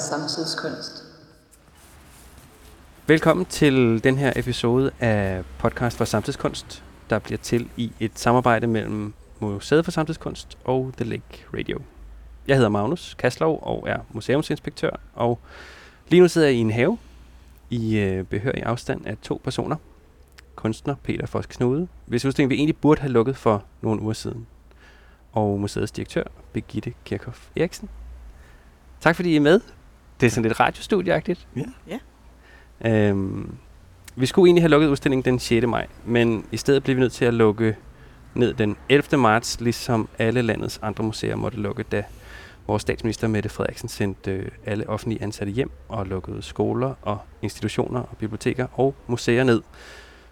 og Samtidskunst. Velkommen til den her episode af podcast for Samtidskunst, der bliver til i et samarbejde mellem Museet for Samtidskunst og The Lake Radio. Jeg hedder Magnus Kaslov og er museumsinspektør, og lige nu sidder jeg i en have i øh, behørig afstand af to personer. Kunstner Peter Foss Knude, hvis udstilling vi egentlig burde have lukket for nogle uger siden. Og museets direktør, Birgitte Kirchhoff Eriksen. Tak fordi I er med. Det er sådan lidt radiostudieagtigt. Ja. Ja. Øhm, vi skulle egentlig have lukket udstillingen den 6. maj, men i stedet blev vi nødt til at lukke ned den 11. marts, ligesom alle landets andre museer måtte lukke, da vores statsminister Mette Frederiksen sendte øh, alle offentlige ansatte hjem og lukkede skoler og institutioner og biblioteker og museer ned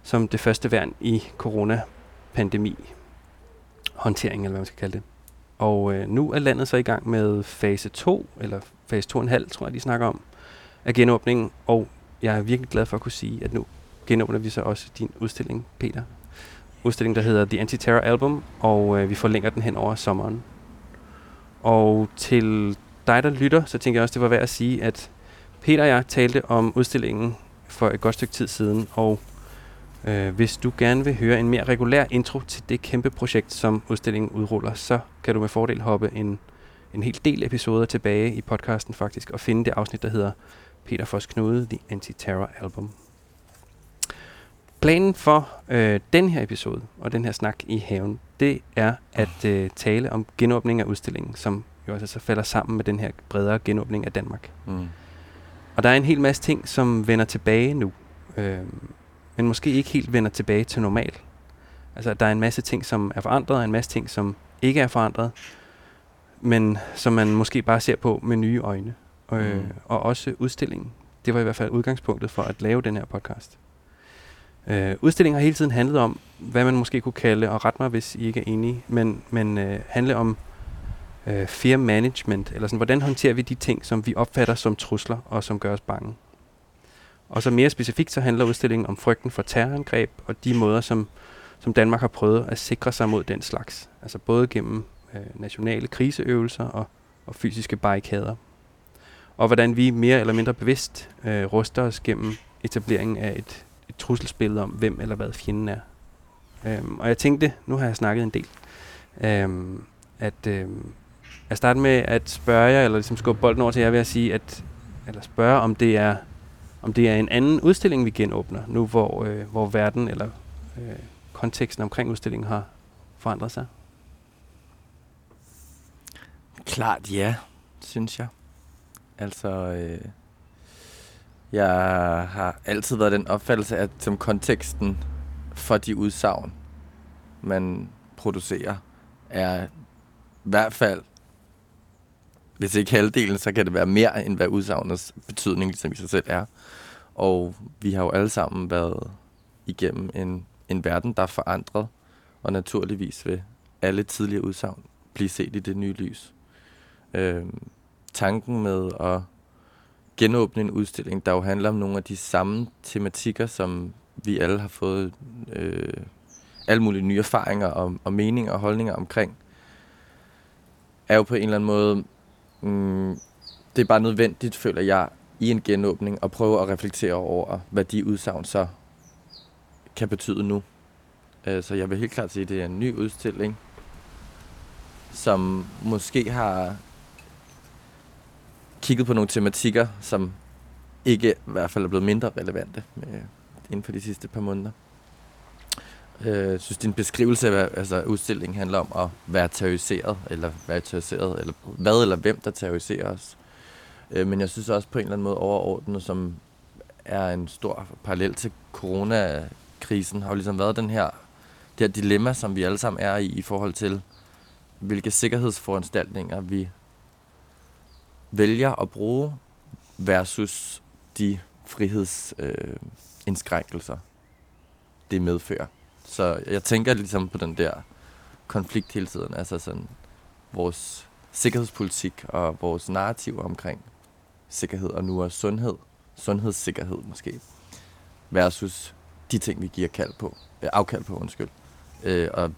som det første værn i coronapandemi håndtering, eller hvad man skal kalde det. Og øh, nu er landet så i gang med fase 2, eller fase 2,5, tror jeg, de snakker om, af genåbningen. Og jeg er virkelig glad for at kunne sige, at nu genåbner vi så også din udstilling, Peter. Udstilling, der hedder The Anti-Terror Album, og øh, vi forlænger den hen over sommeren. Og til dig, der lytter, så tænker jeg også, det var værd at sige, at Peter og jeg talte om udstillingen for et godt stykke tid siden, og øh, hvis du gerne vil høre en mere regulær intro til det kæmpe projekt, som udstillingen udruller, så kan du med fordel hoppe en, en hel del episoder tilbage i podcasten faktisk, og finde det afsnit, der hedder Peter Foss Knude, The Anti-Terror Album. Planen for øh, den her episode og den her snak i haven, det er at øh, tale om genåbning af udstillingen, som jo altså så falder sammen med den her bredere genåbning af Danmark. Mm. Og der er en hel masse ting, som vender tilbage nu, øh, men måske ikke helt vender tilbage til normal. Altså, der er en masse ting, som er forandret, og en masse ting, som ikke er forandret, men som man måske bare ser på med nye øjne. Øh, Mm. Og også udstillingen. Det var i hvert fald udgangspunktet for at lave den her podcast. Øh, udstillingen har hele tiden handlet om, hvad man måske kunne kalde, og ret mig, hvis I ikke er enige, men, men øh, handle om øh, fear management, eller sådan, hvordan håndterer vi de ting, som vi opfatter som trusler, og som gør os bange. Og så mere specifikt, så handler udstillingen om frygten for terrorangreb, og de måder, som, som Danmark har prøvet at sikre sig mod den slags. Altså både gennem øh, nationale kriseøvelser og, og fysiske barrikader. Og hvordan vi mere eller mindre bevidst øh, ruster os gennem etableringen af et, et trusselsbillede om, hvem eller hvad fjenden er. Øhm, og jeg tænkte, nu har jeg snakket en del, øhm, at øhm, jeg starte med at spørge jer, eller ligesom skubbe bolden over til jer ved at sige, at, eller spørge, om det er om det er en anden udstilling, vi genåbner, nu hvor, øh, hvor verden eller øh, konteksten omkring udstillingen har forandret sig. Klart ja, synes jeg. Altså, øh, jeg har altid været den opfattelse, at som konteksten for de udsagn, man producerer, er i hvert fald, hvis ikke halvdelen, så kan det være mere, end hvad udsagnets betydning ligesom i sig selv er. Og vi har jo alle sammen været igennem en, en verden, der er forandret, og naturligvis vil alle tidligere udsagn blive set i det nye lys. Øh, tanken med at genåbne en udstilling, der jo handler om nogle af de samme tematikker, som vi alle har fået øh, alle mulige nye erfaringer og, og meninger og holdninger omkring, er jo på en eller anden måde, mm, det er bare nødvendigt, føler jeg, i en genåbning og prøve at reflektere over, hvad de udsagn så kan betyde nu. Øh, så jeg vil helt klart sige, at det er en ny udstilling, som måske har kigget på nogle tematikker, som ikke i hvert fald er blevet mindre relevante med, inden for de sidste par måneder. Øh, jeg synes, din beskrivelse af altså, udstillingen handler om at være terroriseret, eller være terroriseret, eller hvad eller hvem, der terroriserer os. Øh, Øh, men jeg synes også på en eller anden måde overordnet, som er en stor parallel til coronakrisen, har jo ligesom været den her, det her dilemma, som vi alle sammen er i, i forhold til, hvilke sikkerhedsforanstaltninger vi vælger at bruge versus de frihedsindskrænkelser, øh, det medfører. Så jeg tænker ligesom på den der konflikt hele tiden, altså sådan vores sikkerhedspolitik og vores narrativ omkring sikkerhed, og nu er sundhed, sundhedssikkerhed måske, versus de ting, vi giver kald på, øh, afkald på, undskyld. Øh, og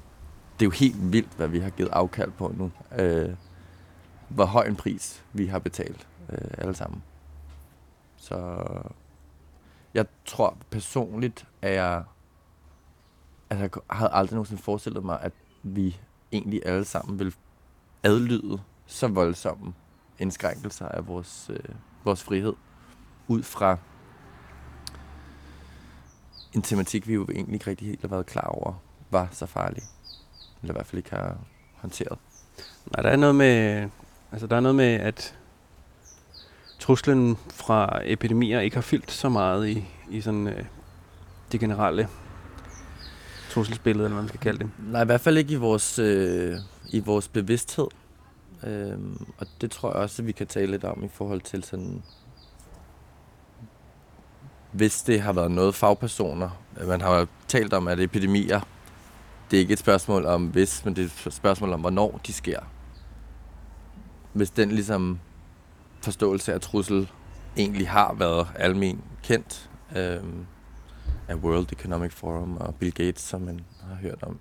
det er jo helt vildt, hvad vi har givet afkald på nu. Øh, hvor høj en pris vi har betalt øh, alle sammen. Så jeg tror personligt, at jeg, at jeg havde aldrig nogensinde forestillet mig, at vi egentlig alle sammen vil adlyde så voldsomme indskrænkelser af vores, øh, vores frihed ud fra en tematik, vi jo egentlig ikke rigtig helt har været klar over, var så farlig. Eller i hvert fald ikke har håndteret. Nej, der er noget med, altså der er noget med, at truslen fra epidemier ikke har fyldt så meget i, i sådan øh, det generelle trusselsbillede, eller hvad man skal kalde det. Nej, i hvert fald ikke i vores, øh, i vores bevidsthed. Øhm, og det tror jeg også, at vi kan tale lidt om i forhold til sådan... Hvis det har været noget fagpersoner, man har jo talt om, at epidemier, det er ikke et spørgsmål om hvis, men det er et spørgsmål om, hvornår de sker. Hvis den ligesom forståelse af trussel egentlig har været almen kendt øhm, af World Economic Forum og Bill Gates, som man har hørt om.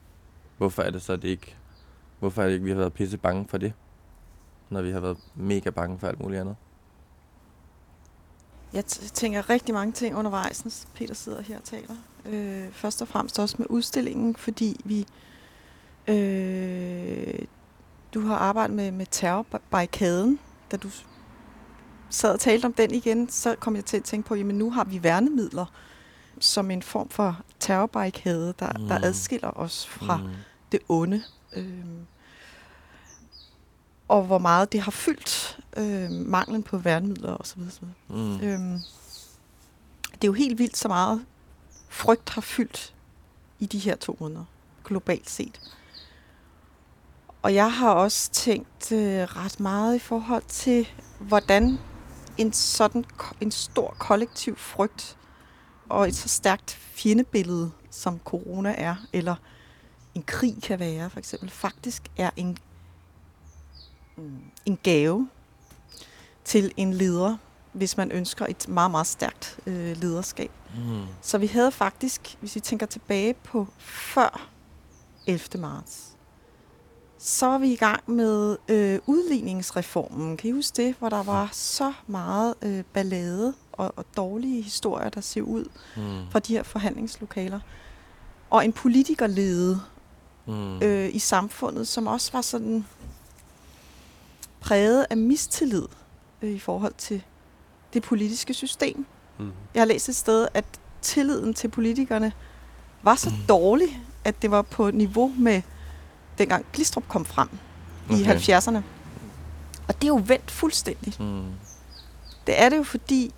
Hvorfor er det så, at det ikke, hvorfor er det ikke, vi har været pisse bange for det, når vi har været mega bange for alt muligt andet? Jeg tænker rigtig mange ting undervejs, når Peter sidder her og taler. Øh, først og fremmest også med udstillingen, fordi vi... Øh, du har arbejdet med, med terrorbarrikaden, da du sad og talte om den igen, så kom jeg til at tænke på, at nu har vi værnemidler som en form for terrorbarrikade, der, mm. der adskiller os fra mm. det onde. Øhm, og hvor meget det har fyldt øh, manglen på værnemidler osv. Mm. Øhm, det er jo helt vildt så meget frygt har fyldt i de her to måneder, globalt set. Og jeg har også tænkt øh, ret meget i forhold til, hvordan en sådan en stor kollektiv frygt og et så stærkt fjendebillede, som corona er, eller en krig kan være, for eksempel, faktisk er en, en gave til en leder, hvis man ønsker et meget, meget stærkt øh, lederskab. Mm. Så vi havde faktisk, hvis vi tænker tilbage på før 11. marts, så var vi i gang med øh, udligningsreformen. Kan I huske det? Hvor der var så meget øh, ballade og, og dårlige historier, der ser ud mm. fra de her forhandlingslokaler. Og en politikerlede mm. øh, i samfundet, som også var sådan præget af mistillid øh, i forhold til det politiske system. Mm. Jeg har læst et sted, at tilliden til politikerne var så mm. dårlig, at det var på niveau med dengang Glistrup kom frem okay. i 70'erne. Og det er jo vendt fuldstændig. Mm. Det er det jo fordi,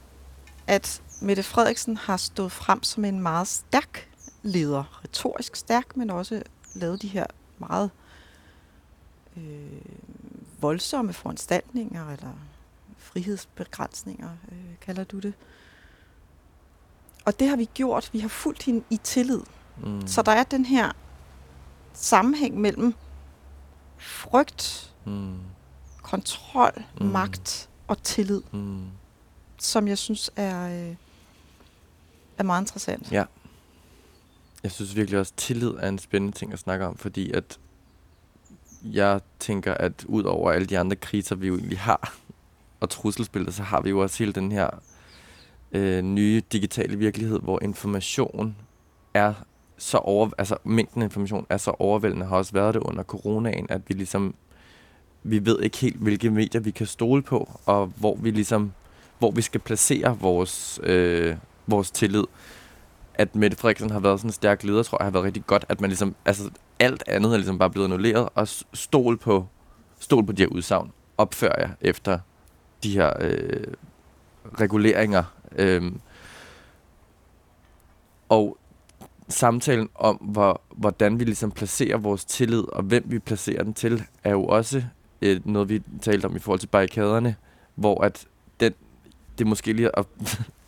at Mette Frederiksen har stået frem som en meget stærk leder. Retorisk stærk, men også lavet de her meget øh, voldsomme foranstaltninger, eller frihedsbegrænsninger, øh, kalder du det. Og det har vi gjort. Vi har fulgt hende i tillid. Mm. Så der er den her sammenhæng mellem frygt, mm. kontrol, mm. magt og tillid, mm. som jeg synes er, øh, er meget interessant. Ja. Jeg synes virkelig også, at tillid er en spændende ting at snakke om, fordi at jeg tænker, at ud over alle de andre kriser, vi jo egentlig har, og trusselsbilleder, så har vi jo også hele den her øh, nye digitale virkelighed, hvor information er så over, altså mængden af information er så overvældende, har også været det under coronaen, at vi ligesom, vi ved ikke helt, hvilke medier vi kan stole på, og hvor vi ligesom, hvor vi skal placere vores, øh, vores tillid. At Mette Frederiksen har været sådan en stærk leder, tror jeg har været rigtig godt, at man ligesom, altså alt andet er ligesom bare blevet annulleret, og stol på, stol på de her udsagn. Opfører jeg efter de her øh, reguleringer. Øh, og samtalen om, hvor, hvordan vi ligesom placerer vores tillid, og hvem vi placerer den til, er jo også øh, noget, vi talte om i forhold til barrikaderne, hvor at den, det er måske lige at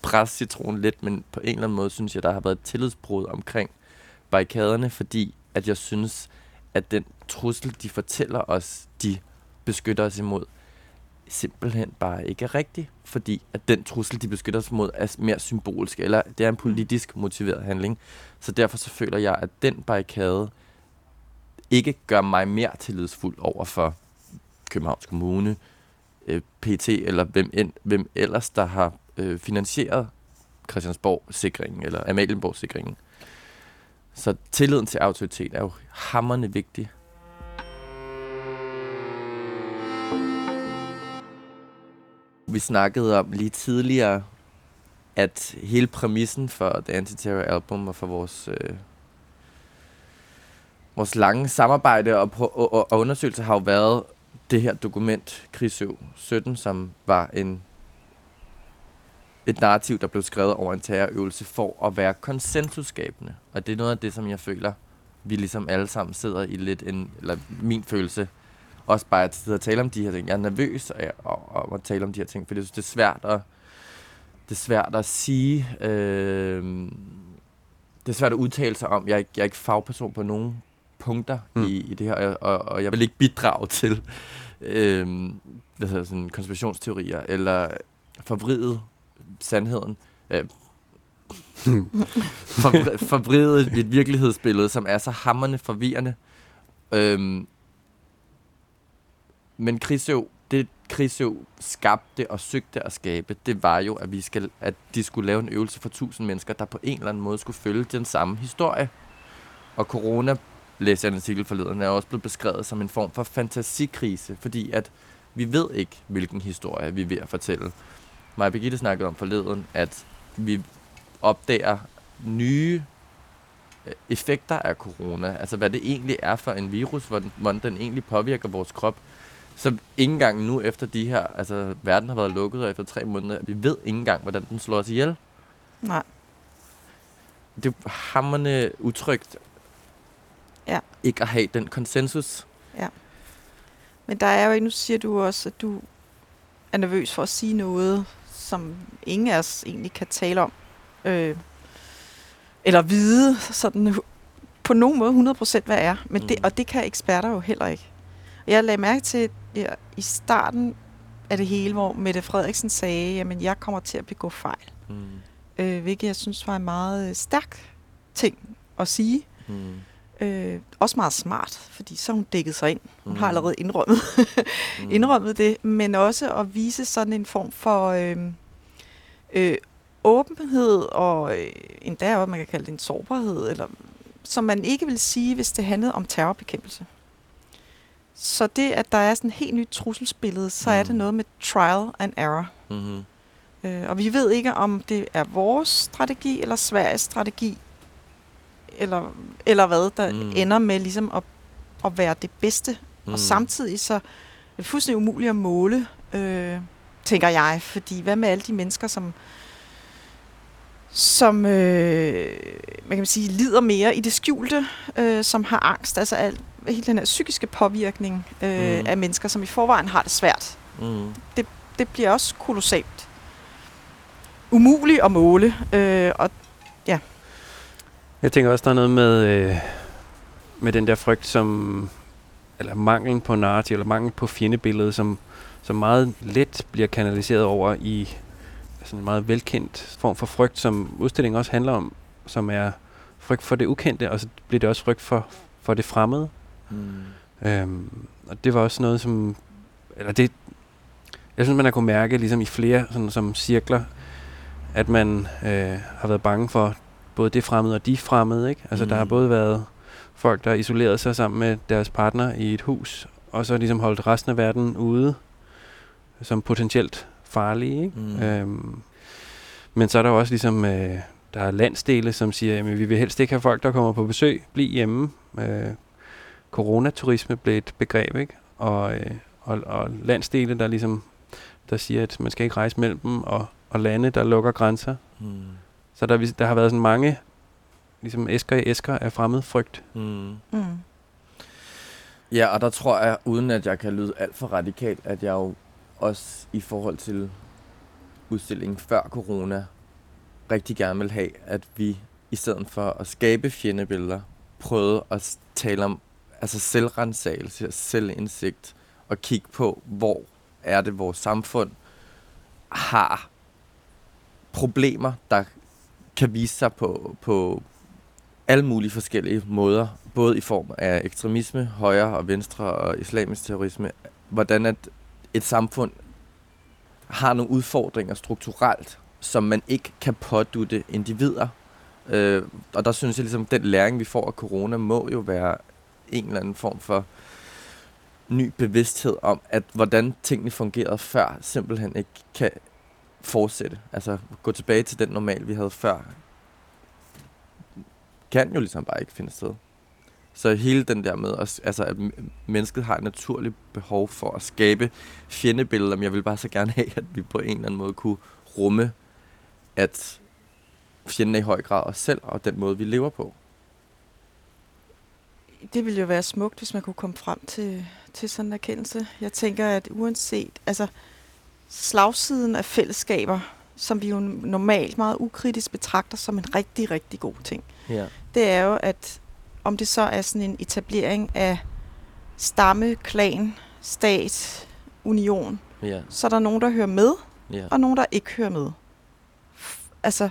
presse citronen lidt, men på en eller anden måde synes jeg, der har været et tillidsbrud omkring barrikaderne, fordi at jeg synes, at den trussel, de fortæller os, de beskytter os imod, simpelthen bare ikke er rigtig, fordi at den trussel, de beskytter sig mod, er mere symbolsk, eller det er en politisk motiveret handling. Så derfor så føler jeg, at den barrikade ikke gør mig mere tillidsfuld over for Københavns Kommune, øh, PT eller hvem, end, hvem ellers, der har øh, finansieret Christiansborg-sikringen eller Amalienborg-sikringen. Så tilliden til autoritet er jo hammerne vigtig. Vi snakkede om lige tidligere, at hele præmissen for The Antiterror Album og for vores, øh, vores lange samarbejde og, og, og undersøgelse har jo været det her dokument, Krigsøv 17, som var en et narrativ, der blev skrevet over en terrorøvelse for at være konsensusskabende. Og det er noget af det, som jeg føler, vi ligesom alle sammen sidder i lidt en, eller min følelse, også bare at sidde og tale om de her ting. Jeg er nervøs af at, at, at tale om de her ting, for det, det er svært at, det er svært at sige, øh, det er svært at udtale sig om. Jeg er ikke, jeg er ikke fagperson på nogen punkter mm. i, i det her, og, og, jeg vil ikke bidrage til øh, hvad hedder, sådan, konspirationsteorier, eller forvride sandheden. Øh, for, forvride et virkelighedsbillede, som er så hammerne forvirrende. Øhm, men Krisøv, det Krisøv skabte og søgte at skabe, det var jo, at, vi skal, at de skulle lave en øvelse for tusind mennesker, der på en eller anden måde skulle følge den samme historie. Og corona, læste jeg en artikel forleden, er også blevet beskrevet som en form for fantasikrise, fordi at vi ved ikke, hvilken historie vi er ved at fortælle. Maja Birgitte snakkede om forleden, at vi opdager nye øh, effekter af corona, altså hvad det egentlig er for en virus, hvordan, den egentlig påvirker vores krop. Så ikke engang nu efter de her, altså verden har været lukket efter tre måneder, vi ved ikke engang, hvordan den slår os ihjel. Nej. Det er hammerne utrygt ja. ikke at have den konsensus. Ja. Men der er jo, nu siger du også, at du er nervøs for at sige noget, som ingen af os egentlig kan tale om. Øh, eller vide sådan på nogen måde 100% hvad er. Men mm. det, og det kan eksperter jo heller ikke. Jeg lagde mærke til ja, i starten af det hele, hvor Mette Frederiksen sagde, jamen jeg kommer til at begå fejl. Mm. Øh, hvilket jeg synes var en meget øh, stærk ting at sige. Mm. Øh, også meget smart, fordi så hun dækket sig ind. Hun mm. har allerede indrømmet, mm. indrømmet det, men også at vise sådan en form for øh, øh, åbenhed og øh, endda også, man kan kalde det en sårbarhed, eller, som man ikke vil sige, hvis det handlede om terrorbekæmpelse. Så det, at der er sådan et helt nyt trusselsbillede, så mm. er det mm. noget med trial and error. Mm-hmm. Øh, og vi ved ikke, om det er vores strategi eller Sveriges strategi, eller, eller hvad, der mm. ender med ligesom at, at være det bedste. Mm. Og samtidig så er det fuldstændig umuligt at måle, øh, tænker jeg. Fordi hvad med alle de mennesker, som som øh, man kan sige, lider mere i det skjulte, øh, som har angst, altså al, hele den her psykiske påvirkning øh, mm. af mennesker, som i forvejen har det svært. Mm. Det, det bliver også kolossalt umuligt at måle, øh, og ja. Jeg tænker også, der er noget med, øh, med den der frygt, som, eller manglen på narrativ, eller mangel på fjendebilledet, som, som meget let bliver kanaliseret over i sådan en meget velkendt form for frygt, som udstillingen også handler om, som er frygt for det ukendte, og så bliver det også frygt for, for det fremmede. Mm. Øhm, og det var også noget, som... Eller det, jeg synes, man har kunnet mærke ligesom i flere sådan, som cirkler, at man øh, har været bange for både det fremmede og de fremmede. Ikke? Altså, mm. der har mm. både været folk, der isoleret sig sammen med deres partner i et hus, og så ligesom holdt resten af verden ude som potentielt farlige. Ikke? Mm. Øhm, men så er der også ligesom, øh, der er landsdele, som siger, at vi vil helst ikke have folk, der kommer på besøg, bliv hjemme. Øh, coronaturisme blev et begreb, ikke? Og, øh, og, og landsdele, der ligesom der siger, at man skal ikke rejse mellem dem, og, og lande, der lukker grænser. Mm. Så der, der har været sådan mange ligesom æsker i æsker af fremmed frygt. Mm. Mm. Ja, og der tror jeg, uden at jeg kan lyde alt for radikalt, at jeg jo også i forhold til udstillingen før corona, rigtig gerne vil have, at vi i stedet for at skabe fjendebilleder, prøvede at tale om altså selvrensagelse og selvindsigt, og kigge på, hvor er det, vores samfund har problemer, der kan vise sig på, på alle mulige forskellige måder, både i form af ekstremisme, højre og venstre og islamisk terrorisme, hvordan at et samfund har nogle udfordringer strukturelt, som man ikke kan pådutte individer. Øh, og der synes jeg ligesom, at den læring, vi får af corona, må jo være en eller anden form for ny bevidsthed om, at hvordan tingene fungerede før, simpelthen ikke kan fortsætte. Altså gå tilbage til den normal, vi havde før, kan jo ligesom bare ikke finde sted. Så hele den der med, at, altså, at mennesket har et naturligt behov for at skabe fjendebilleder, men jeg vil bare så gerne have, at vi på en eller anden måde kunne rumme, at fjenden er i høj grad os selv, og den måde, vi lever på. Det ville jo være smukt, hvis man kunne komme frem til, til sådan en erkendelse. Jeg tænker, at uanset, altså slagsiden af fællesskaber, som vi jo normalt meget ukritisk betragter som en rigtig, rigtig god ting, Ja. det er jo, at om det så er sådan en etablering af stamme, klan, stat, union, Ja. så er der nogen, der hører med, Ja. og nogen, der ikke hører med. Altså,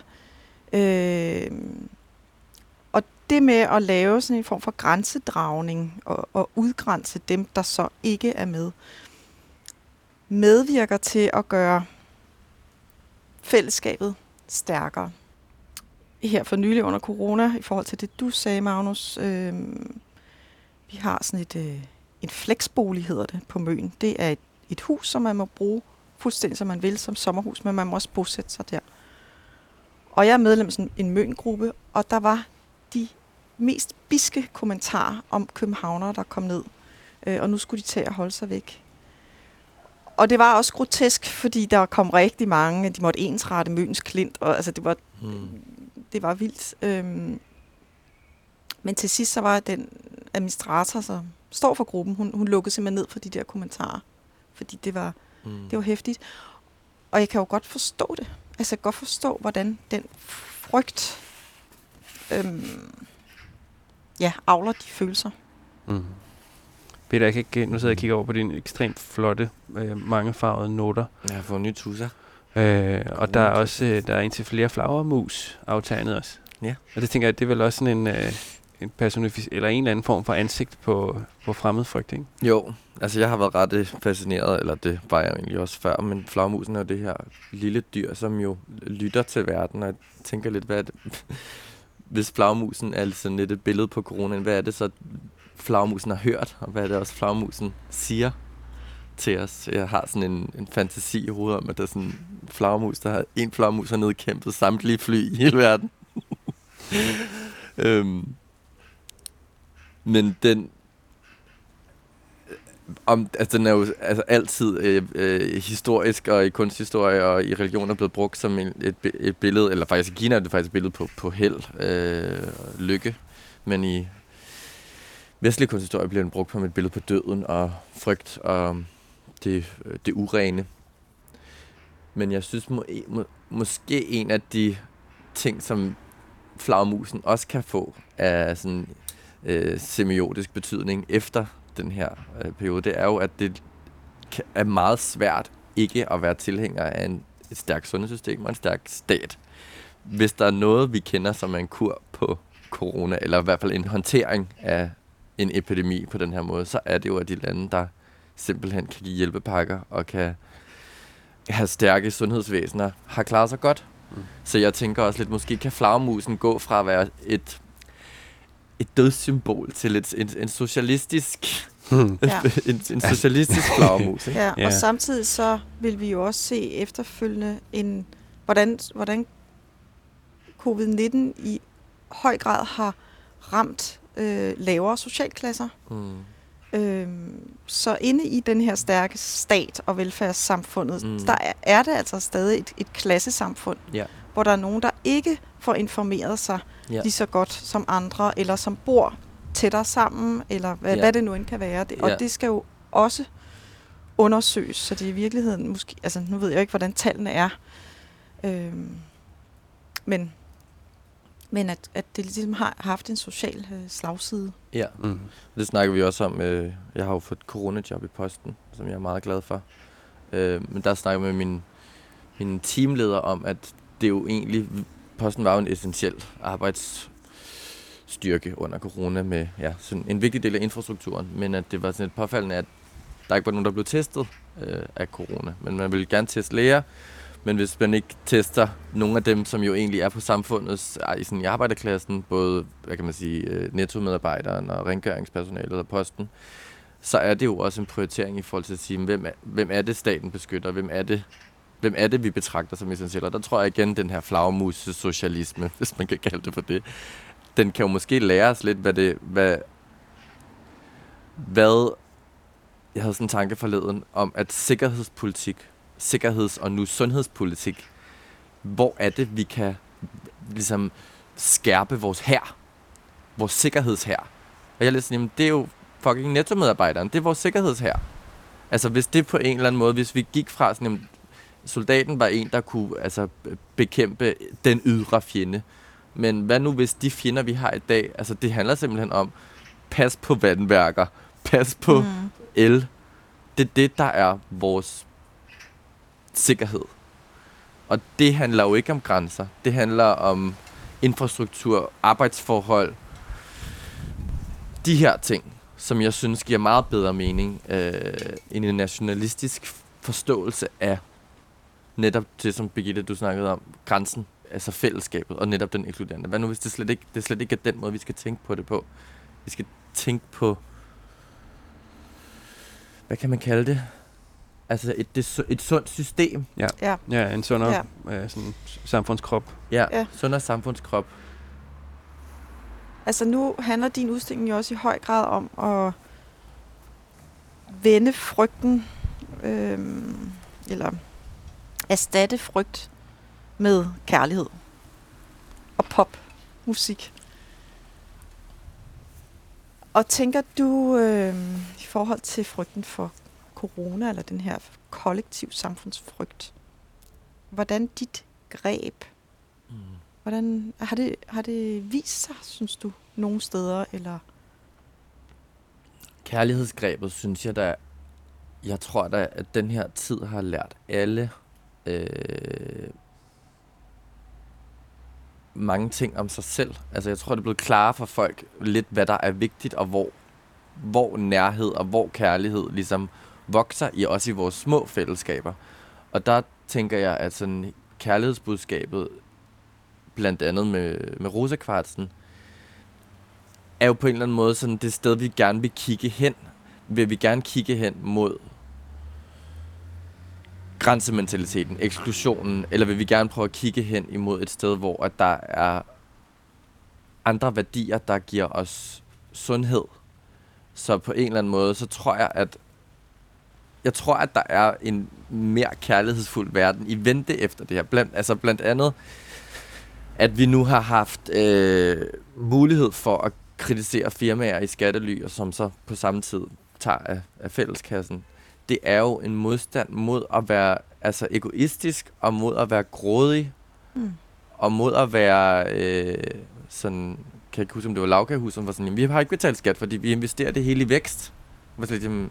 øh, og det med at lave sådan en form for grænsedragning og, og udgrænse dem, der så ikke er med, medvirker til at gøre fællesskabet stærkere. Her for nylig under corona, i forhold til det, du sagde, Magnus, øh, vi har sådan et, øh, en flexbolig, hedder det, på Møn. Det er et, et hus, som man må bruge fuldstændig som man vil som sommerhus, men man må også bosætte sig der. Og jeg er medlem af en en møngruppe, og der var de mest biske kommentarer om københavnere, der kom ned. Øh, og nu skulle de tage at holde sig væk. Og det var også grotesk, fordi der kom rigtig mange, de måtte ensrette Møns klint, og altså det var, Mm. det var vildt. Øhm, men til sidst så var den administrator, som står for gruppen, hun, hun lukkede simpelthen ned for de der kommentarer. Fordi det var, Mm. det var hæftigt. Og jeg kan jo godt forstå det. Altså, jeg kan godt forstå, hvordan den frygt øhm, ja, avler de følelser. Mm. Peter, jeg kan ikke, nu sidder jeg og kigger over på dine ekstremt flotte, øh, mangefarvede noter. Jeg har fået nye tusser. Øh, og der er også øh, der er indtil flere flagermus aftegnet også. Ja. Og det tænker jeg, det er vel også sådan en, øh, en personific- eller en eller anden form for ansigt på, på fremmed frygt, ikke? Jo, altså jeg har været ret øh, fascineret, eller det var jeg egentlig også før, men flagmusen er jo det her lille dyr, som jo lytter til verden, og jeg tænker lidt, hvad er det, hvis flagmusen er sådan lidt et billede på coronaen, hvad er det så, flagmusen har hørt, og hvad det også, flagmusen siger til os. Jeg har sådan en, en fantasi i hovedet om, at der er sådan en flagmus, der har en flagmus har nedkæmpet samtlige fly i hele verden. øhm, men den, om, altså, den er jo altså, altid øh, øh, historisk og i kunsthistorie og i religion er blevet brugt som en, et, et billede, eller faktisk i Kina er det faktisk et billede på, på held, øh, lykke, men i vestlig kunsthistorie bliver den brugt som et billede på døden og frygt og det, øh, det urene. Men jeg synes må, må, måske en af de ting, som flagmusen også kan få af sådan øh, semiotisk betydning efter den her øh, periode, det er jo, at det kan, er meget svært ikke at være tilhænger af en, et stærkt sundhedssystem og en stærk stat. Hvis der er noget, vi kender som en kur på corona, eller i hvert fald en håndtering af en epidemi på den her måde, så er det jo, at de lande, der simpelthen kan give hjælpepakker og kan have stærke sundhedsvæsener, har klaret sig godt. Mm. Så jeg tænker også lidt, måske kan flagmusen gå fra at være et, et dødssymbol til et, en, en socialistisk Ja. en, en socialistisk flagmus. Ikke? Ja, Ja. ja. Og samtidig så vil vi jo også se efterfølgende, en, hvordan, hvordan covid-19 i høj grad har ramt øh, lavere socialklasser. Mm. Øhm, så inde i den her stærke stat og velfærdssamfundet, Mm. der er, er det altså stadig et, et klassesamfund, Ja. hvor der er nogen, der ikke får informeret sig ja. lige så godt som andre, eller som bor tættere sammen, eller hvad, ja. hvad det nu end kan være. Det. Og det skal jo også undersøges, så det i virkeligheden måske, altså nu ved jeg ikke, hvordan tallene er, øhm, men, men at, at det ligesom har haft en social øh, slagside. ja. Mm. Det snakker vi også om. Øh, jeg har jo fået et coronajob i posten, som jeg er meget glad for. Øh, men der snakker jeg med min, min teamleder om, at det er jo egentlig... Posten var jo en essentiel arbejdsstyrke under corona med ja, sådan en vigtig del af infrastrukturen, men at det var sådan et påfaldende, at der ikke var nogen, der blev testet øh, af corona. Men man vil gerne teste læger, men hvis man ikke tester nogle af dem, som jo egentlig er på samfundets, i, sådan, i arbejderklassen, både hvad kan man sige, øh, nettomedarbejderen og rengøringspersonalet og posten, så er det jo også en prioritering i forhold til at sige, hvem er, hvem er det, staten beskytter, hvem er det, hvem er det, vi betragter som essentielt. Og der tror jeg igen, den her flagmus-socialisme, hvis man kan kalde det for det, den kan jo måske lære os lidt, hvad det, hvad, hvad jeg havde sådan en tanke forleden om, at sikkerhedspolitik, sikkerheds- og nu sundhedspolitik, hvor er det, vi kan ligesom skærpe vores her, vores sikkerhedshær. Og jeg læste, jamen det er jo fucking nettomedarbejderen, det er vores sikkerhedshær. Altså hvis det på en eller anden måde, hvis vi gik fra sådan, jamen, soldaten var en, der kunne altså, bekæmpe den ydre fjende. Men hvad nu hvis de fjender, vi har i dag, altså det handler simpelthen om, pas på vandværker, pas på mm. el. Det er det, der er vores sikkerhed. Og det handler jo ikke om grænser. Det handler om infrastruktur, arbejdsforhold, de her ting, som jeg synes giver meget bedre mening øh, end en nationalistisk forståelse af netop det, som Birgitte, du snakkede om, grænsen, altså fællesskabet, og netop den inkluderende. Hvad nu, hvis det slet ikke, det slet ikke er den måde, vi skal tænke på det på? Vi skal tænke på, hvad kan man kalde det? Altså et, det, et sundt system. Ja, Ja. ja en sundere Ja. øh, sådan, samfundskrop. Ja, Ja. sundere samfundskrop. Altså nu handler din udstilling jo også i høj grad om at vende frygten, øhm, eller erstatte frygt med kærlighed og popmusik. Og tænker du øhm, i forhold til frygten for corona, eller den her kollektiv samfundsfrygt, hvordan dit greb Mm. Hvordan har det, har det vist sig, synes du, nogle steder? Eller? Kærlighedsgrebet, synes jeg da, jeg tror da, at den her tid har lært alle øh, mange ting om sig selv. Altså jeg tror, det er blevet klarere for folk lidt, hvad der er vigtigt, og hvor, hvor nærhed og hvor kærlighed ligesom vokser i også i vores små fællesskaber. Og der tænker jeg, at sådan kærlighedsbudskabet, blandt andet med, med Rosekvartsen, er jo på en eller anden måde sådan det sted, vi gerne vil kigge hen. Vil vi gerne kigge hen mod grænsementaliteten, eksklusionen, eller vil vi gerne prøve at kigge hen imod et sted, hvor at der er andre værdier, der giver os sundhed. Så på en eller anden måde, så tror jeg, at jeg tror, at der er en mere kærlighedsfuld verden i vente efter det her. Blandt, altså blandt andet, at vi nu har haft øh, mulighed for at kritisere firmaer i skattely, og som så på samme tid tager af, af fælleskassen. Det er jo en modstand mod at være altså egoistisk, og mod at være grådig, Mm. og mod at være øh, sådan, kan jeg ikke huske, om det var lavkagehus, som var sådan, vi har ikke betalt skat, fordi vi investerer det hele i vækst. Sådan lidt, jamen,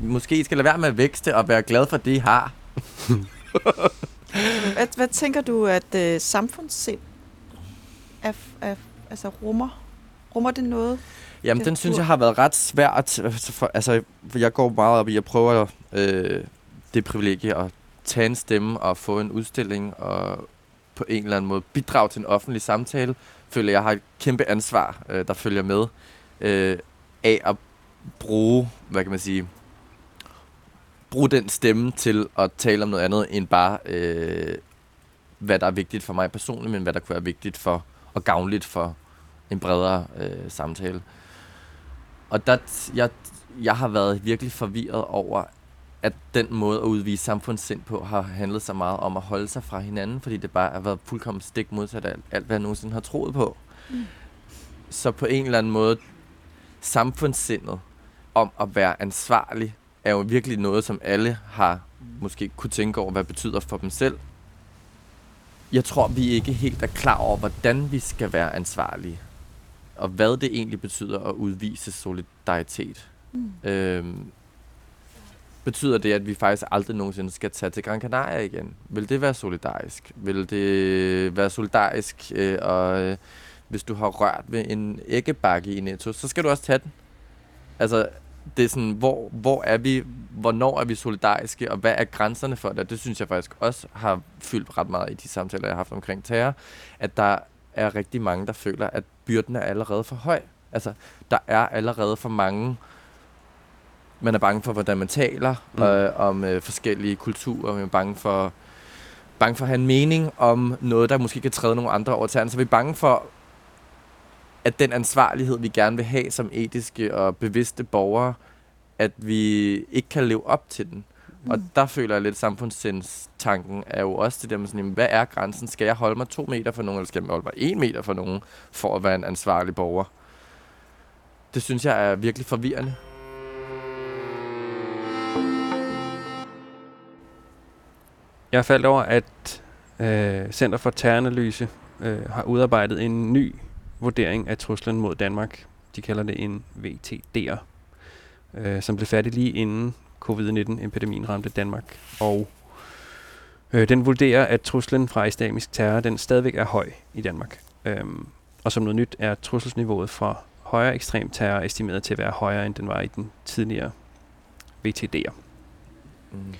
måske skal lade være med at vækste og være glad for det, I har. Hvad, hvad tænker du, at øh, samfundssind er, er, altså rummer? Rummer det noget? Jamen, Ja, den synes jeg har været ret svært. Altså, for, altså, jeg går meget op i, jeg prøver øh, det privilegie at tage en stemme og få en udstilling og på en eller anden måde bidrage til en offentlig samtale. Føler jeg har et kæmpe ansvar, øh, der følger med øh, af at bruge, hvad kan man sige, bruge den stemme til at tale om noget andet end bare, øh, hvad der er vigtigt for mig personligt, men hvad der kunne være vigtigt for og gavnligt for en bredere øh, samtale. Og der, jeg, jeg har været virkelig forvirret over, at den måde at udvise samfundssind på har handlet så meget om at holde sig fra hinanden, fordi det bare har været fuldkommen stik modsat af alt, alt hvad jeg nogensinde har troet på. Mm. Så på en eller anden måde, samfundssindet om at være ansvarlig, er jo virkelig noget, som alle har måske kunne tænke over, hvad det betyder for dem selv. Jeg tror, vi ikke helt er klar over, hvordan vi skal være ansvarlige og hvad det egentlig betyder at udvise solidaritet. Mm. Øhm, betyder det, at vi faktisk aldrig nogensinde skal tage til Gran Canaria igen? Vil det være solidarisk? Vil det være solidarisk, øh, og øh, hvis du har rørt ved en æggebakke i Netto, så skal du også tage den? Altså, det er sådan, hvor, hvor er vi, hvornår er vi solidariske, og hvad er grænserne for det? Det synes jeg faktisk også har fyldt ret meget i de samtaler, jeg har haft omkring terror, at der er rigtig mange, der føler, at byrden er allerede for høj. Altså, der er allerede for mange man er bange for, hvordan man taler mm. øh, om øh, forskellige kulturer. Man er bange for, bange for at have en mening om noget, der måske kan træde nogle andre over tæerne. Så vi er bange for, at den ansvarlighed, vi gerne vil have som etiske og bevidste borgere, at vi ikke kan leve op til den. Mm. Og der føler jeg lidt, samfundssindstanken er jo også det der med sådan, jamen, hvad er grænsen? Skal jeg holde mig to meter for nogen, eller skal jeg holde mig en meter for nogen, for at være en ansvarlig borger? Det synes jeg er virkelig forvirrende. Jeg faldt over, at øh, Center for Terroranalyse øh, har udarbejdet en ny vurdering af truslen mod Danmark. De kalder det en VTD'er, øh, som blev færdig lige inden covid-19-epidemien ramte Danmark. Og øh, den vurderer, at truslen fra islamisk terror den stadigvæk er høj i Danmark. Øhm, og som noget nyt er trusselsniveauet fra højere ekstrem terror estimeret til at være højere, end den var i den tidligere VTD'er. Mm.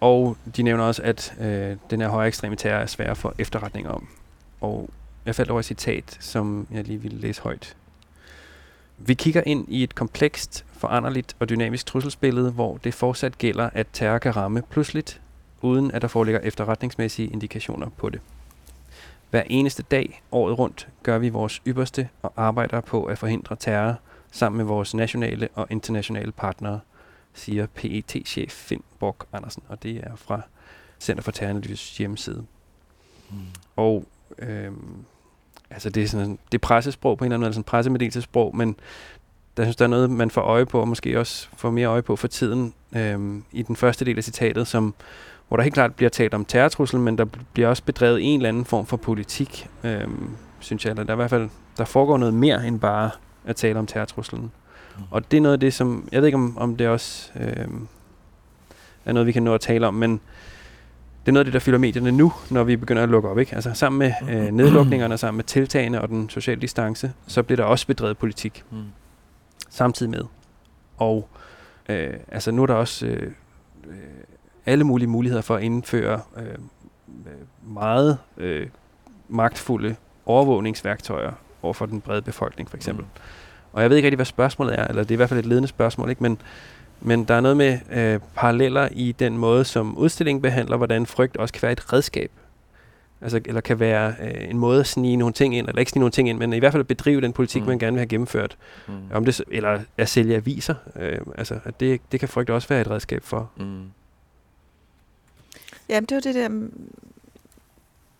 Og de nævner også, at øh, den her højere ekstreme terror er svær for efterretninger om. Og jeg faldt over et citat, som jeg lige ville læse højt. Vi kigger ind i et komplekst, foranderligt og dynamisk trusselsbillede, hvor det fortsat gælder, at terror kan ramme pludseligt, uden at der foreligger efterretningsmæssige indikationer på det. Hver eneste dag, året rundt, gør vi vores ypperste og arbejder på at forhindre terror sammen med vores nationale og internationale partnere – siger PET-chef Finn Borg Andersen, og det er fra Center for Terroranalyses hjemmeside. Mm. Og øhm, altså det er sådan det er pressesprog på en eller anden måde, altså en pressemeddelelsesprog, men der synes, der er noget, man får øje på, og måske også får mere øje på for tiden, øhm, i den første del af citatet, som, hvor der helt klart bliver talt om terrortrussel, men der bliver også bedrevet en eller anden form for politik, øhm, synes jeg, eller der er i hvert fald, der foregår noget mere end bare at tale om terrortruslen. Og det er noget af det, som... Jeg ved ikke, om, om det også øh, er noget, vi kan nå at tale om, men det er noget af det, der fylder medierne nu, når vi begynder at lukke op. Ikke? Altså sammen med øh, nedlukningerne, sammen med tiltagene og den sociale distance, så bliver der også bedrevet politik mm. samtidig med. Og øh, altså nu er der også øh, øh, alle mulige muligheder for at indføre øh, meget øh, magtfulde overvågningsværktøjer over for den brede befolkning, for eksempel. Mm. Og jeg ved ikke rigtig, hvad spørgsmålet er, eller det er i hvert fald et ledende spørgsmål, ikke? Men, men der er noget med øh, paralleller i den måde, som udstillingen behandler, hvordan frygt også kan være et redskab. Altså, eller kan være øh, en måde at snige nogle ting ind, eller ikke snige nogle ting ind, men i hvert fald at bedrive den politik, mm. man gerne vil have gennemført. Mm. Om det, eller at sælge aviser. Øh, altså, at det, det kan frygt også være et redskab for. Mm. Jamen, det er jo det der, mm,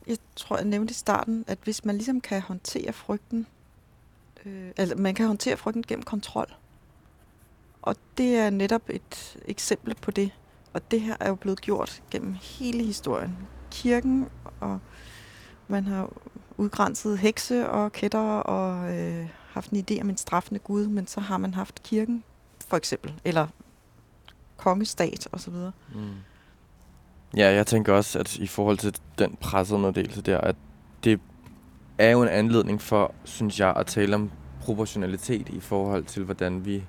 jeg tror, jeg nævnte i starten, at hvis man ligesom kan håndtere frygten, Øh, altså, man kan håndtere frygten gennem kontrol. Og det er netop et eksempel på det. Og det her er jo blevet gjort gennem hele historien. Kirken, og man har udgrænset hekse og kætter og øh, haft en idé om en straffende gud, men så har man haft kirken, for eksempel, eller kongestat osv. Mm. Ja, jeg tænker også, at i forhold til den pressemeddelelse der, at det er jo en anledning for, synes jeg, at tale om proportionalitet i forhold til, hvordan vi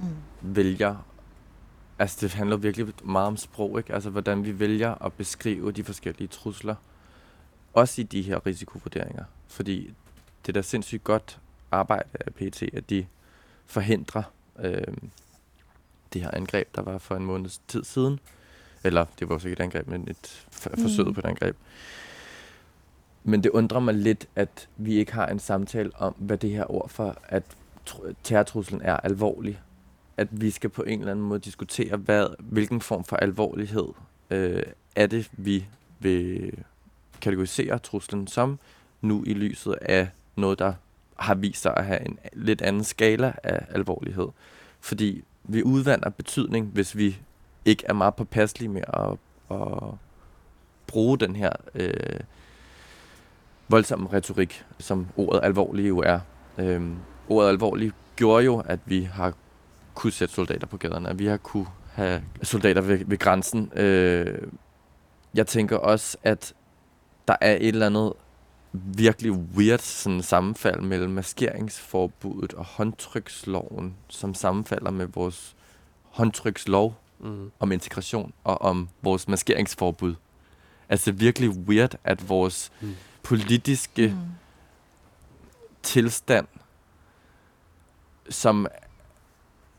mm. vælger. Altså, det handler virkelig meget om sprog, ikke? Altså, hvordan vi vælger at beskrive de forskellige trusler. Også i de her risikovurderinger. Fordi det er da sindssygt godt arbejde af PT, at de forhindrer øh, det her angreb, der var for en måneds tid siden. Eller, det var også ikke et angreb, men et forsøg mm. på et angreb. Men det undrer mig lidt, at vi ikke har en samtale om, hvad det her ord for, at terrortruslen er alvorlig. At vi skal på en eller anden måde diskutere, hvad, hvilken form for alvorlighed øh, er det, vi vil kategorisere truslen som, nu i lyset af noget, der har vist sig at have en lidt anden skala af alvorlighed. Fordi vi udvander betydning, hvis vi ikke er meget påpasselige med at, at bruge den her øh, voldsom retorik, som ordet alvorlig jo er. Øhm, ordet alvorlig gjorde jo, at vi har kunne sætte soldater på gaderne, at vi har kunne have soldater ved, ved grænsen. Øh, jeg tænker også, at der er et eller andet virkelig weird sådan sammenfald mellem maskeringsforbuddet og håndtryksloven, som sammenfalder med vores håndtrykslov Mm. om integration og om vores maskeringsforbud. Altså virkelig weird, at vores Mm. politiske Mm. tilstand, som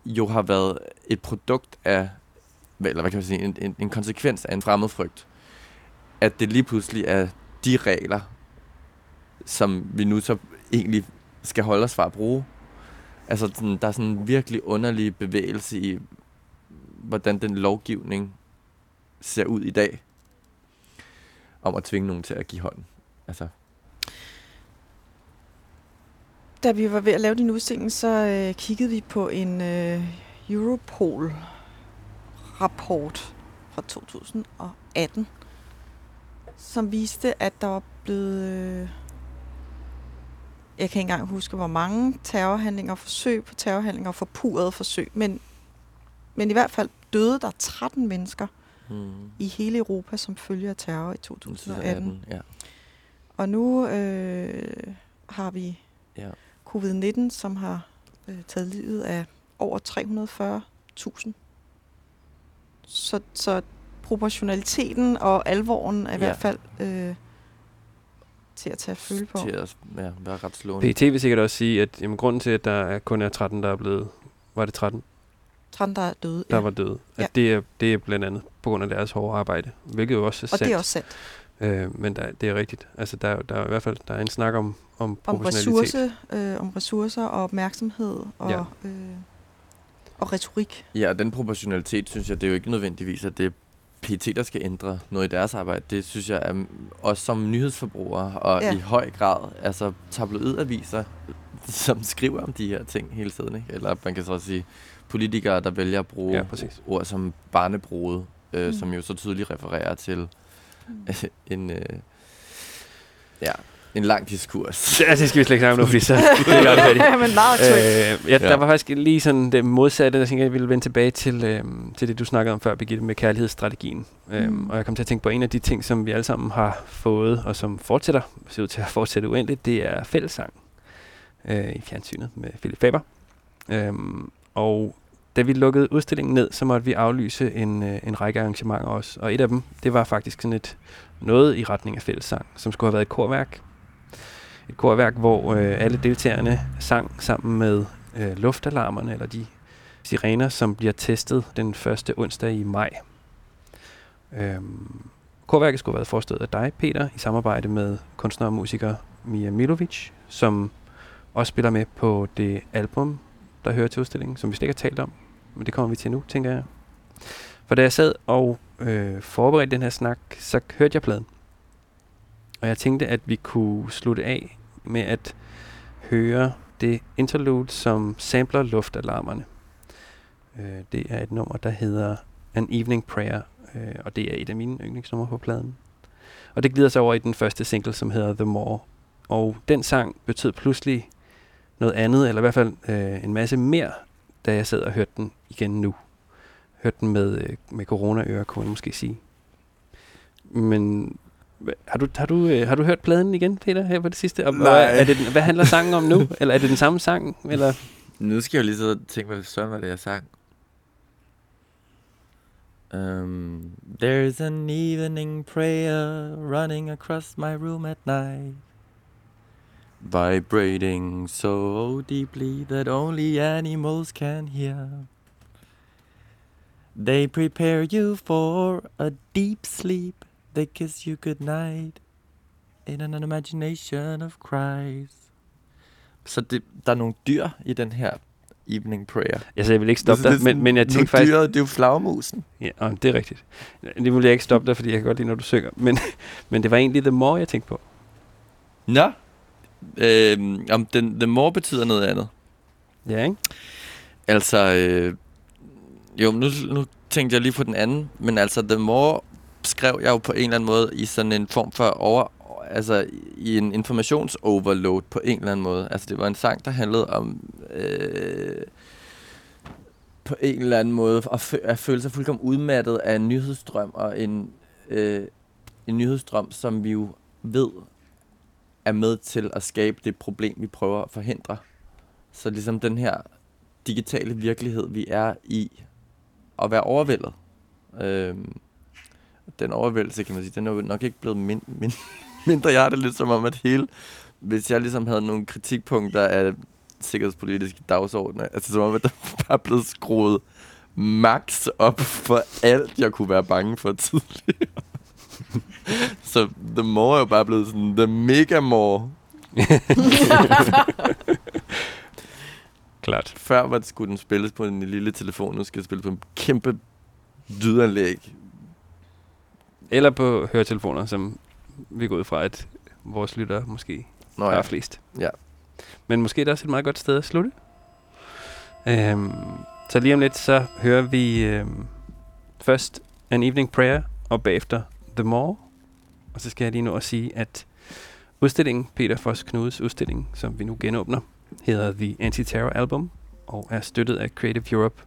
jo har været et produkt af, eller hvad kan man sige, en, en, en konsekvens af en fremmedfrygt, at det lige pludselig er de regler, som vi nu så egentlig skal holde os fra at bruge. Altså, sådan, der er sådan en virkelig underlig bevægelse i, hvordan den lovgivning ser ud i dag, om at tvinge nogen til at give hånden. Altså, da vi var ved at lave din udstilling, så øh, kiggede vi på en øh, Europol-rapport fra 2018, som viste, at der var blevet... Øh, jeg kan ikke engang huske, hvor mange terrorhandlinger, forsøg på terrorhandlinger og forpurede forsøg, men, men i hvert fald døde der 13 mennesker hmm. i hele Europa som følge af terror i 2018. 2018, ja. Og nu øh, har vi ja. Covid-19, som har øh, taget livet af over 340.000. Så, så proportionaliteten og alvoren er i Ja. hvert fald øh, til at tage føle på. Til at ja, være ret slående. PT vil sikkert også sige, at jamen, grunden til, at der er kun er 13, der er blevet... Var det 13, 13, der er døde. der var døde? At Ja. det, er, det er blandt andet på grund af deres hårde arbejde, hvilket jo også er og sandt. det er også sandt. Øh, men der, det er rigtigt. Altså, der, er- der er i hvert fald der er en snak om, om Om, proportionalitet. ressource, øh, om ressourcer og opmærksomhed og, Ja. øh, og retorik. Ja, og den proportionalitet, synes jeg, det er jo ikke nødvendigvis, at det er PT, der skal ændre noget i deres arbejde. Det synes jeg er også som nyhedsforbrugere, og Ja. i høj grad, altså tabloidaviser, som skriver om de her ting hele tiden. Ikke? Eller man kan så også sige politikere, der vælger at bruge Ja, præcis. ord som barnebrode, øh, Mm. som jo så tydeligt refererer til. en, øh, ja, en lang diskurs. Ja, det skal vi slet ikke snakke om nu, fordi så det er aldrig færdige. Men meget. Øh, ja, der Ja. var faktisk lige sådan det modsatte, der tænkte jeg, jeg ville vende tilbage til, øh, til det, du snakkede om før, Birgitte, med kærlighedsstrategien. Mm. Øhm, og jeg kom til at tænke på en af de ting, som vi alle sammen har fået, og som fortsætter, ser ud til at fortsætte uendeligt, det er fællessang øh, i fjernsynet med Philip Faber. Øhm, og da vi lukkede udstillingen ned, så måtte vi aflyse en, øh, en række arrangementer også. Og et af dem, det var faktisk sådan et noget i retning af fællessang, som skulle have været et korværk. Et korværk, hvor øh, alle deltagerne sang sammen med øh, luftalarmerne, eller de sirener, som bliver testet den første onsdag i maj. Øhm, korværket skulle have været forestået af dig, Peter, i samarbejde med kunstner og musiker Mia Milovic, som også spiller med på det album, der hører til udstillingen, som vi slet ikke har talt om, men det kommer vi til nu, tænker jeg. For da jeg sad og øh, forberedte den her snak, så hørte jeg pladen. Og jeg tænkte, at vi kunne slutte af med at høre det interlude, som sampler luftalarmerne. Øh, det er et nummer, der hedder An Evening Prayer, øh, og det er et af mine yndlingsnumre på pladen. Og det glider sig over i den første single, som hedder The More. Og den sang betød pludselig noget andet, eller i hvert fald øh, en masse mere, da jeg sad og hørte den igen nu. Hørte den med, øh, med corona-ører, kunne man måske sige. Men har du, har, du, øh, har du hørt pladen igen, Peter, her på det sidste? Og, Nej. hvad- Er det, den- hvad handler sangen om nu? eller er det den samme sang? Eller? Nu skal jeg jo lige så tænke, hvad søren var det, jeg sang. Um, There's an evening prayer running across my room at night Vibrating so deeply that only animals can hear They prepare you for a deep sleep They kiss you goodnight In an imagination of cries Så det, der er nogle dyr i den her evening prayer. Altså, jeg vil ikke stoppe Det dig, men, men jeg nu tænkte faktisk... dyret, det er jo flagmusen. Ja, og det er rigtigt. Det vil jeg ikke stoppe dig, fordi jeg kan godt lide, når du synger. Men, men det var egentlig The More, jeg tænkte på. Nå. Øhm, om den, the more betyder noget andet. Ja, ikke? Altså, øh, jo, nu, nu tænkte jeg lige på den anden, men altså, the more skrev jeg jo på en eller anden måde i sådan en form for over, altså i en informationsoverload på en eller anden måde. Altså, det var en sang, der handlede om øh, på en eller anden måde at, fø- at føle sig fuldkommen udmattet af en nyhedsstrøm og en, øh, en nyhedsstrøm, som vi jo ved er med til at skabe det problem, vi prøver at forhindre. Så ligesom den her digitale virkelighed, vi er i, at være overvældet. Øhm, den overvældelse, kan man sige, den er jo nok ikke blevet min, min, mindre. Jeg har det lidt som om, at hele, hvis jeg ligesom havde nogle kritikpunkter af sikkerhedspolitiske dagsordner, altså som om, at der bare er blevet skruet max op for alt, jeg kunne være bange for tidligere. Så The More er jo bare blevet sådan The Mega More. Klart. Før var det, skulle den spilles på en lille telefon, nu skal det spilles på en kæmpe lydanlæg. Eller på høretelefoner, som vi går ud fra, at vores lyttere måske Nå ja. ja, er flest. Ja. Men måske er det også et meget godt sted at slutte. Øhm, så lige om lidt, så hører vi øhm, først An Evening Prayer, og bagefter The More. Og så skal jeg lige nå at sige, at udstillingen, Peter Foss Knudes udstilling, som vi nu genåbner, hedder The Anti-Terror Album, og er støttet af Creative Europe,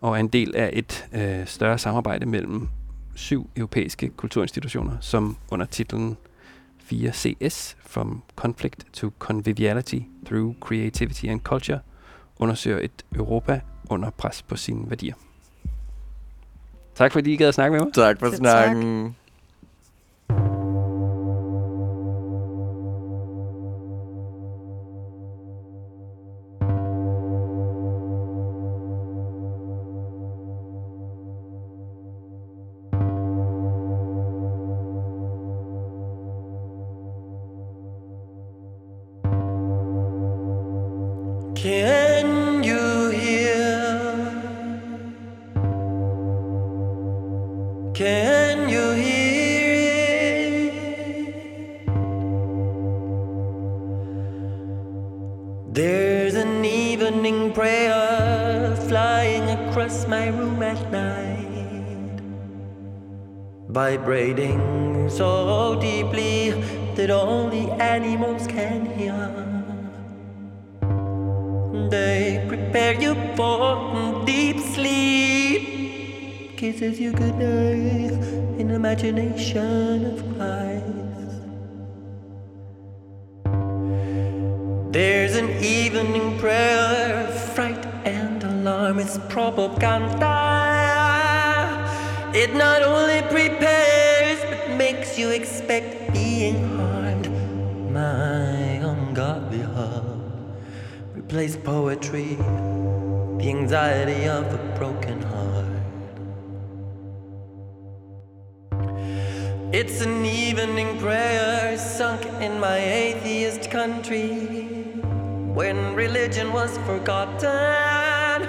og er en del af et øh, større samarbejde mellem syv europæiske kulturinstitutioner, som under titlen 4CS, From Conflict to Conviviality Through Creativity and Culture, undersøger et Europa under pres på sine værdier. Tak fordi I gad at snakke med mig. Tak for Selv tak. Snakken. Vibrating so deeply that only animals can hear. They prepare you for deep sleep. Kisses you goodnight in imagination of Christ. There's an evening prayer, fright and alarm is propaganda. It not only prepares you expect being harmed. My ungodly heart replace poetry, the anxiety of a broken heart. It's an evening prayer sunk in my atheist country. When religion was forgotten,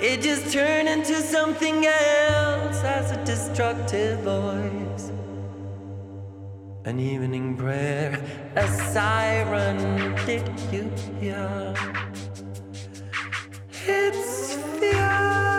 it just turned into something else as a destructive voice. An evening prayer, a siren, did you hear? It's fear.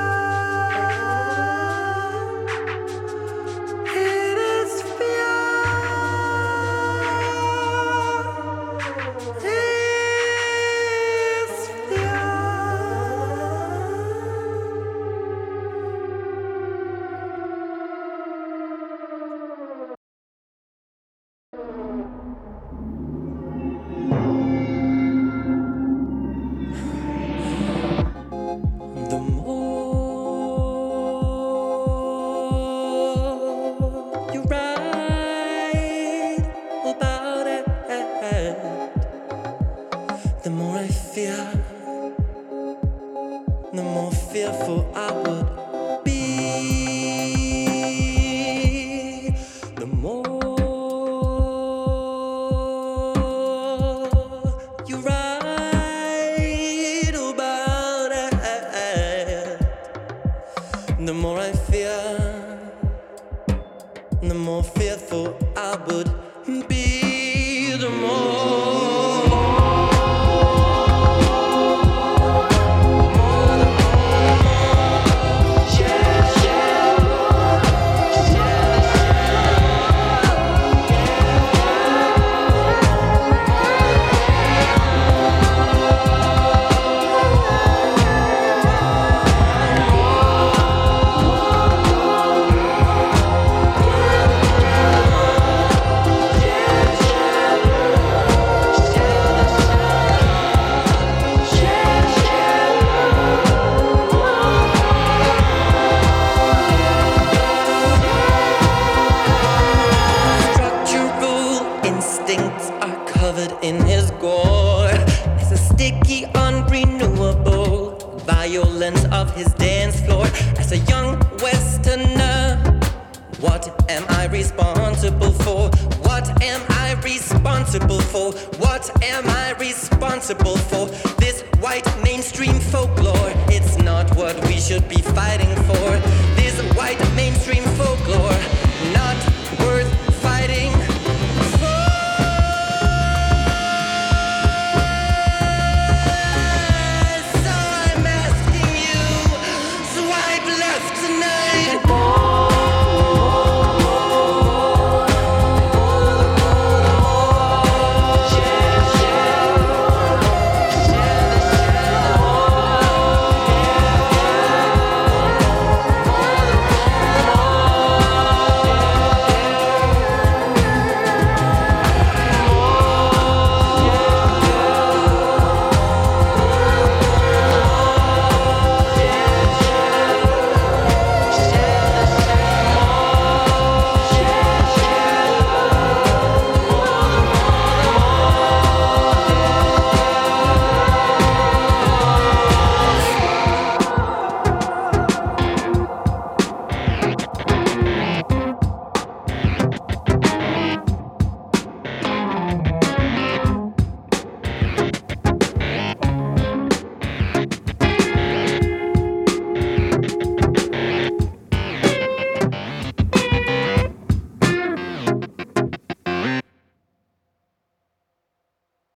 More I fear, the more fearful I would be. The more. This dance floor as a young Westerner. What am I responsible for? What am I responsible for? What am I responsible for? This white mainstream folklore, it's not what we should be fighting